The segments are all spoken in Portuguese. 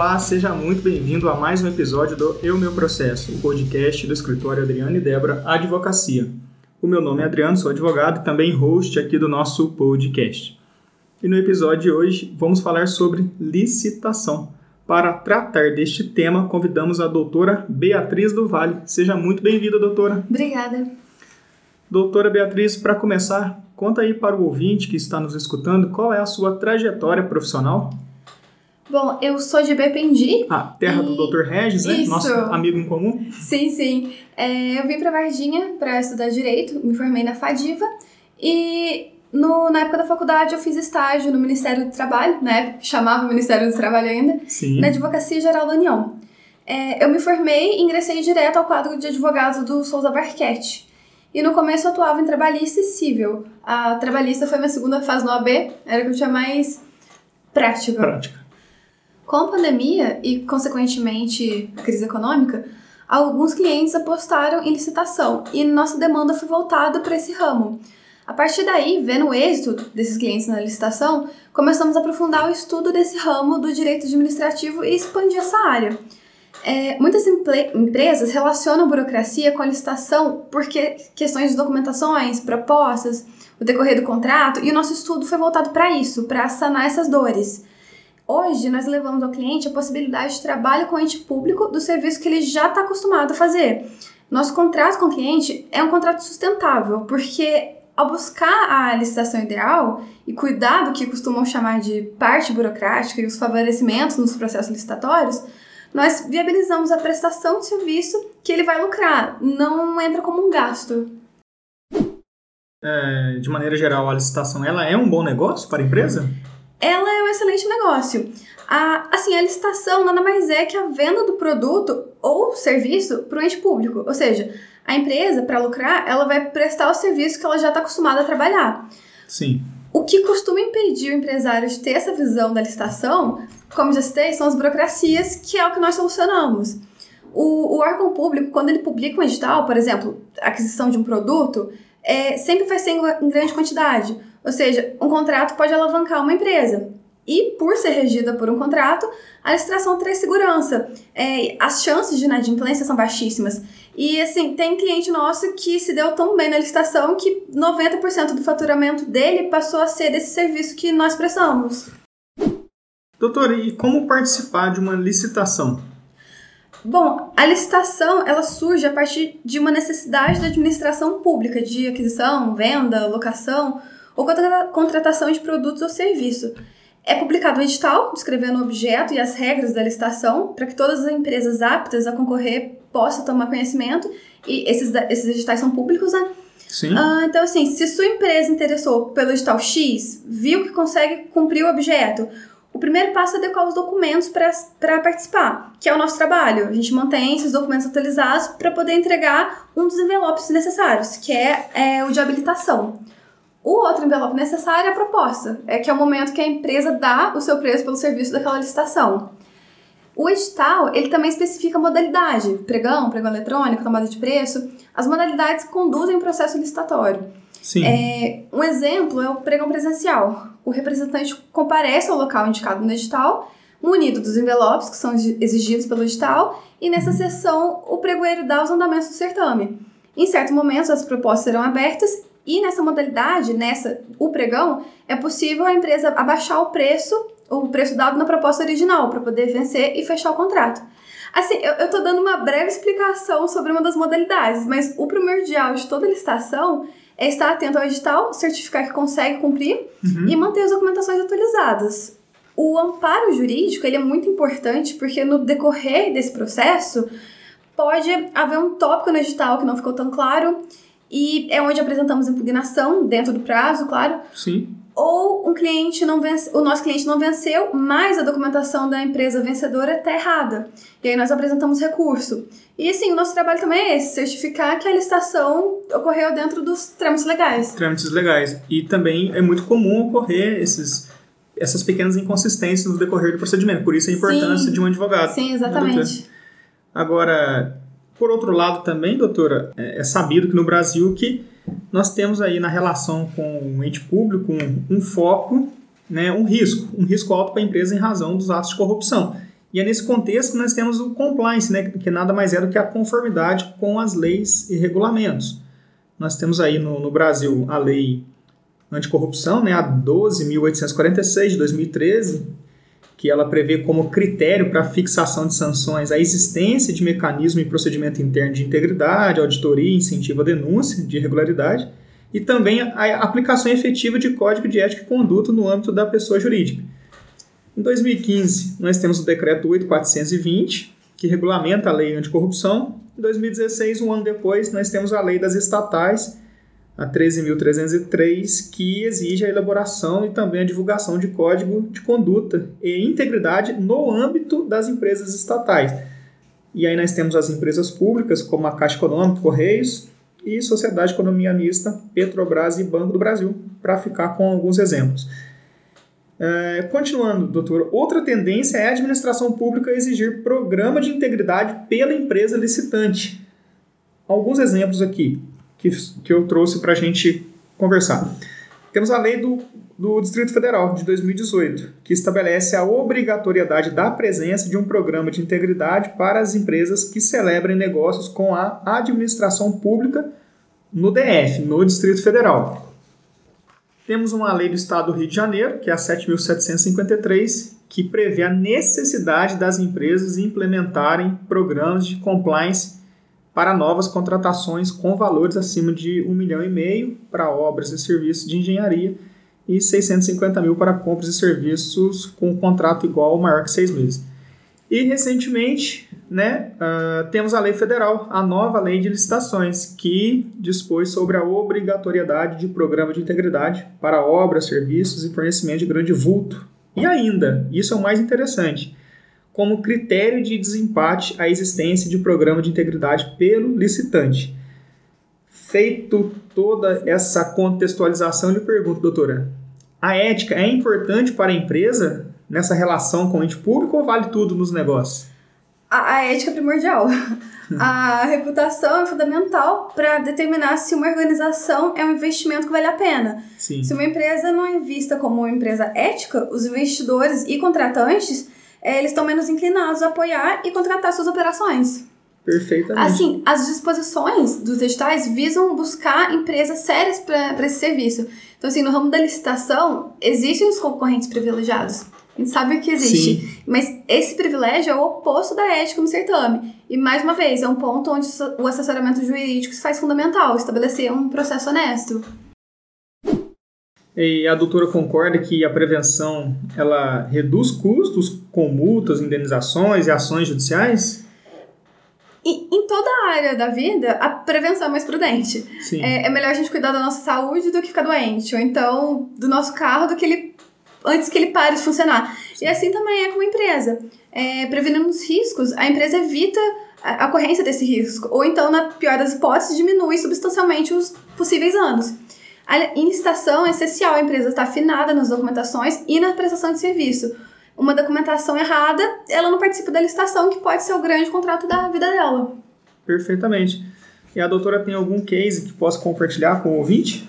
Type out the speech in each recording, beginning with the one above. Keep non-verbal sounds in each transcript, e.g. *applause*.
Olá, seja muito bem-vindo a mais um episódio do Eu Meu Processo, o podcast do escritório Adriano e Débora Advocacia. O meu nome é Adriano, sou advogado e também host aqui do nosso podcast. E no episódio de hoje vamos falar sobre licitação. Para tratar deste tema, convidamos a doutora Beatriz do Vale. Seja muito bem-vinda, doutora. Obrigada. Doutora Beatriz, para começar, conta aí para o ouvinte que está nos escutando qual é a sua trajetória profissional. Bom, eu sou de Bependi. Ah, terra e... do Dr. Regis, né? Isso. Nosso amigo em comum. Sim, sim. É, eu vim para Varginha para estudar Direito, me formei na FADIVA e no, na época da faculdade eu fiz estágio no Ministério do Trabalho, né? Chamava o Ministério do Trabalho ainda, Sim. na Advocacia Geral da União. É, eu me formei e ingressei direto ao quadro de advogados do Souza Barquete. E no começo eu atuava em trabalhista e civil. A trabalhista foi minha segunda fase no AB, era que eu tinha mais prática. Prática. Com a pandemia e, consequentemente, a crise econômica, alguns clientes apostaram em licitação e nossa demanda foi voltada para esse ramo. A partir daí, vendo o êxito desses clientes na licitação, começamos a aprofundar o estudo desse ramo do direito administrativo e expandir essa área. É, muitas empresas relacionam burocracia com a licitação porque questões de documentações, propostas, o decorrer do contrato, e o nosso estudo foi voltado para isso, para sanar essas dores. Hoje, nós levamos ao cliente a possibilidade de trabalho com o ente público do serviço que ele já está acostumado a fazer. Nosso contrato com o cliente é um contrato sustentável, porque ao buscar a licitação ideal e cuidar do que costumam chamar de parte burocrática e os favorecimentos nos processos licitatórios, nós viabilizamos a prestação de serviço que ele vai lucrar, não entra como um gasto. É, de maneira geral, a licitação ela é um bom negócio para a empresa? Ela é um excelente negócio. A, assim, a licitação nada mais é que a venda do produto ou serviço para o ente público. Ou seja, a empresa, para lucrar, ela vai prestar o serviço que ela já está acostumada a trabalhar. Sim. O que costuma impedir o empresário de ter essa visão da licitação, como já citei, são as burocracias, que é o que nós solucionamos. O, o órgão público, quando ele publica um edital, por exemplo, aquisição de um produto, é, sempre vai ser em grande quantidade. Ou seja, um contrato pode alavancar uma empresa. E por ser regida por um contrato, a licitação traz segurança. É, as chances de inadimplência são baixíssimas. E assim, tem cliente nosso que se deu tão bem na licitação que 90% do faturamento dele passou a ser desse serviço que nós prestamos. Doutor, e como participar de uma licitação? Bom, a licitação ela surge a partir de uma necessidade da administração pública de aquisição, venda, locação ou contratação de produtos ou serviço. É publicado um edital descrevendo o objeto e as regras da licitação para que todas as empresas aptas a concorrer possam tomar conhecimento e esses, esses editais são públicos, né? Sim. Ah, então, assim, se sua empresa interessou pelo edital X, viu que consegue cumprir o objeto, o primeiro passo é adequar os documentos para participar, que é o nosso trabalho. A gente mantém esses documentos atualizados para poder entregar um dos envelopes necessários, que é, é o de habilitação. O outro envelope necessário é a proposta, é que é o momento que a empresa dá o seu preço pelo serviço daquela licitação. O edital, ele também especifica a modalidade, pregão, pregão eletrônico, tomada de preço. As modalidades conduzem o processo licitatório. Sim. É, um exemplo é o pregão presencial. O representante comparece ao local indicado no edital, munido dos envelopes que são exigidos pelo edital, e nessa sessão o pregoeiro dá os andamentos do certame. Em certos momentos, as propostas serão abertas e nessa modalidade, nessa o pregão, é possível a empresa abaixar o preço, o preço dado na proposta original, para poder vencer e fechar o contrato. Assim, eu, eu tô dando uma breve explicação sobre uma das modalidades, mas o primordial de toda licitação é estar atento ao edital, certificar que consegue cumprir Uhum. e manter as documentações atualizadas. O amparo jurídico ele é muito importante porque no decorrer desse processo pode haver um tópico no edital que não ficou tão claro e é onde apresentamos impugnação dentro do prazo, claro. Sim. Ou um cliente não vence, o nosso cliente não venceu, mas a documentação da empresa vencedora está errada. E aí nós apresentamos recurso. E assim, o nosso trabalho também é esse, certificar que a licitação ocorreu dentro dos trâmites legais. Trâmites legais. E também é muito comum ocorrer esses, essas pequenas inconsistências no decorrer do procedimento. Por isso a importância Sim. de um advogado. Sim, exatamente. Agora, por outro lado também, doutora, é é sabido que no Brasil que nós temos aí na relação com o ente público um, um foco, né, um risco, um risco alto para a empresa em razão dos atos de corrupção. E é nesse contexto que nós temos o compliance, né, que nada mais é do que a conformidade com as leis e regulamentos. Nós temos aí no, no Brasil a lei anticorrupção, né, a 12.846 de 2013, que ela prevê como critério para fixação de sanções a existência de mecanismo e procedimento interno de integridade, auditoria, incentivo à denúncia de irregularidade, e também a aplicação efetiva de código de ética e conduta no âmbito da pessoa jurídica. Em 2015, nós temos o decreto 8420, que regulamenta a lei anticorrupção. Em 2016, um ano depois, nós temos a lei das estatais, a 13.303, que exige a elaboração e também a divulgação de código de conduta e integridade no âmbito das empresas estatais. E aí nós temos as empresas públicas, como a Caixa Econômica, Correios e Sociedade de Economia Mista, Petrobras e Banco do Brasil, para ficar com alguns exemplos. É, continuando, doutor, outra tendência é a administração pública exigir programa de integridade pela empresa licitante. Alguns exemplos aqui que, que eu trouxe para a gente conversar. Temos a lei do, do Distrito Federal de 2018, que estabelece a obrigatoriedade da presença de um programa de integridade para as empresas que celebrem negócios com a administração pública no DF, no Distrito Federal. Temos uma lei do Estado do Rio de Janeiro, que é a 7.753, que prevê a necessidade das empresas implementarem programas de compliance para novas contratações com valores acima de um milhão e meio para obras e serviços de engenharia e 650 mil para compras e serviços com contrato igual ou maior que seis meses. E recentemente, né, uh, temos a lei federal, a nova lei de licitações, que dispôs sobre a obrigatoriedade de programa de integridade para obras, serviços e fornecimento de grande vulto. E ainda, isso é o mais interessante, como critério de desempate a existência de programa de integridade pelo licitante. Feito toda essa contextualização, eu lhe pergunto, doutora, a ética é importante para a empresa nessa relação com o ente público ou vale tudo nos negócios? A, a ética é primordial. *laughs* a reputação é fundamental para determinar se uma organização é um investimento que vale a pena. Sim. Se uma empresa não é vista como uma empresa ética, os investidores e contratantes é, eles estão menos inclinados a apoiar e contratar suas operações. Perfeitamente. Assim, as disposições dos editais visam buscar empresas sérias para esse serviço. Então, assim, no ramo da licitação, existem os concorrentes privilegiados. A gente sabe que existe. Sim. Mas esse privilégio é o oposto da ética no certame. E, mais uma vez, é um ponto onde o assessoramento jurídico se faz fundamental, estabelecer um processo honesto. E a doutora concorda que a prevenção ela reduz custos com multas, indenizações e ações judiciais? E, em toda a área da vida, a prevenção é mais prudente. É, é, melhor a gente cuidar da nossa saúde do que ficar doente. Ou então, do nosso carro do que ele antes que ele pare de funcionar. Sim. E assim também é com a empresa. É, prevenindo os riscos, a empresa evita a ocorrência desse risco. Ou então, na pior das hipóteses, diminui substancialmente os possíveis anos. Em licitação, é essencial a empresa estar afinada nas documentações e na prestação de serviço. Uma documentação errada, ela não participa da licitação, que pode ser o grande contrato da vida dela. Perfeitamente. E a doutora tem algum case que possa compartilhar com o ouvinte?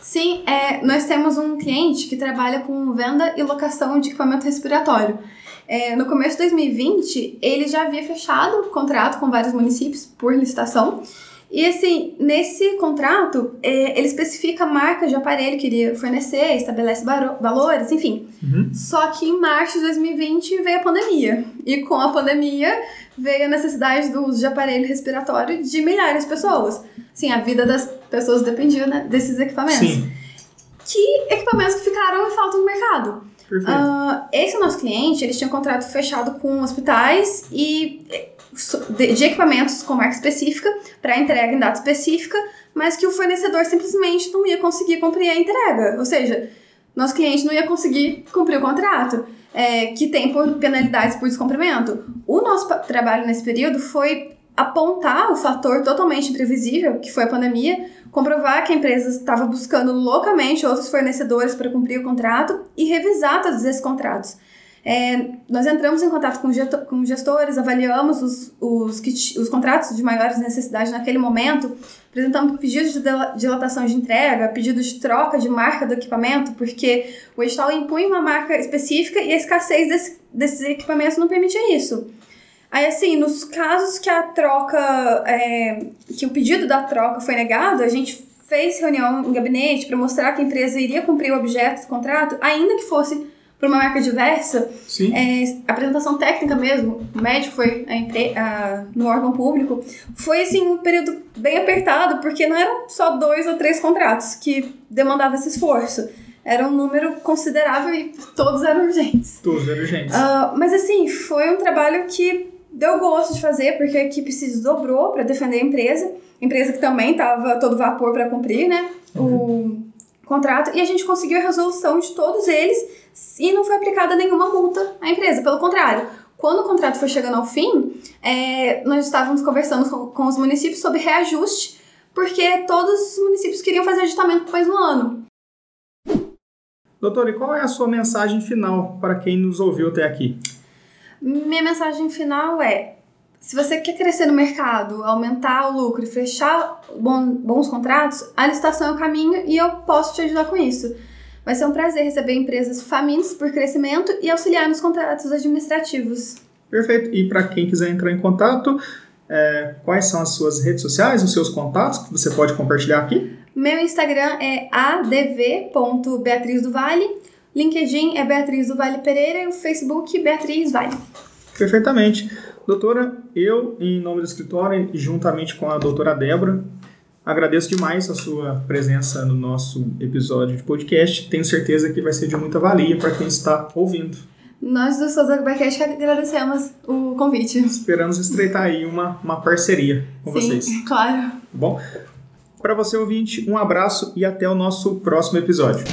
Sim, é, nós temos um cliente que trabalha com venda e locação de equipamento respiratório. É, no começo de 2020, ele já havia fechado contrato com vários municípios por licitação e assim, nesse contrato, é, ele especifica marcas de aparelho que iria fornecer, estabelece valores, enfim. Uhum. Só que em março de 2020 veio a pandemia. E com a pandemia veio a necessidade do uso de aparelho respiratório de milhares de pessoas. Sim, a vida das pessoas dependia né, desses equipamentos. Sim. Que equipamentos que ficaram em falta no mercado? Uh, esse nosso cliente, ele tinha um contrato fechado com hospitais e de equipamentos com marca específica para entrega em data específica, mas que o fornecedor simplesmente não ia conseguir cumprir a entrega. Ou seja, nosso cliente não ia conseguir cumprir o contrato, é, que tem por penalidades por descumprimento. O nosso trabalho nesse período foi apontar o fator totalmente imprevisível, que foi a pandemia, comprovar que a empresa estava buscando loucamente outros fornecedores para cumprir o contrato e revisar todos esses contratos. É, nós entramos em contato com gestores, avaliamos os, os, os contratos de maiores necessidades naquele momento, apresentamos pedidos de dilatação de entrega, pedidos de troca de marca do equipamento, porque o edital impunha uma marca específica e a escassez desse, desses equipamentos não permitia isso. Aí, assim, nos casos que a troca, é, que o pedido da troca foi negado, a gente fez reunião em gabinete para mostrar que a empresa iria cumprir o objeto do contrato, ainda que fosse para uma marca diversa, é, apresentação técnica mesmo, o médico foi a, a, no órgão público, foi assim um período bem apertado, porque não eram só dois ou três contratos que demandavam esse esforço. Era um número considerável e todos eram urgentes. Todos eram urgentes. Uh, mas assim, foi um trabalho que deu gosto de fazer, porque a equipe se desdobrou para defender a empresa. Empresa que também estava todo vapor para cumprir, né? Uhum. O contrato. E a gente conseguiu a resolução de todos eles e não foi aplicada nenhuma multa à empresa. Pelo contrário, quando o contrato foi chegando ao fim, é, nós estávamos conversando com, com, os municípios sobre reajuste, porque todos os municípios queriam fazer aditamento depois no ano. Doutor, e qual é a sua mensagem final para quem nos ouviu até aqui? Minha mensagem final é: se você quer crescer no mercado, aumentar o lucro e fechar bons contratos, a licitação é o caminho e eu posso te ajudar com isso. Vai ser um prazer receber empresas famintas por crescimento e auxiliar nos contratos administrativos. Perfeito. E para quem quiser entrar em contato, é, quais são as suas redes sociais, os seus contatos que você pode compartilhar aqui? Meu Instagram é adv.beatrizdoVale, LinkedIn é Beatriz do Vale Pereira e o Facebook Beatriz Vale. Perfeitamente. Doutora, eu, em nome do escritório, juntamente com a doutora Débora, Agradeço demais a sua presença no nosso episódio de podcast. Tenho certeza que vai ser de muita valia para quem está ouvindo. Nós do Souza Podcast agradecemos o convite. Esperamos estreitar aí uma, uma parceria com Sim, vocês. claro. Bom, para você ouvinte, um abraço e até o nosso próximo episódio.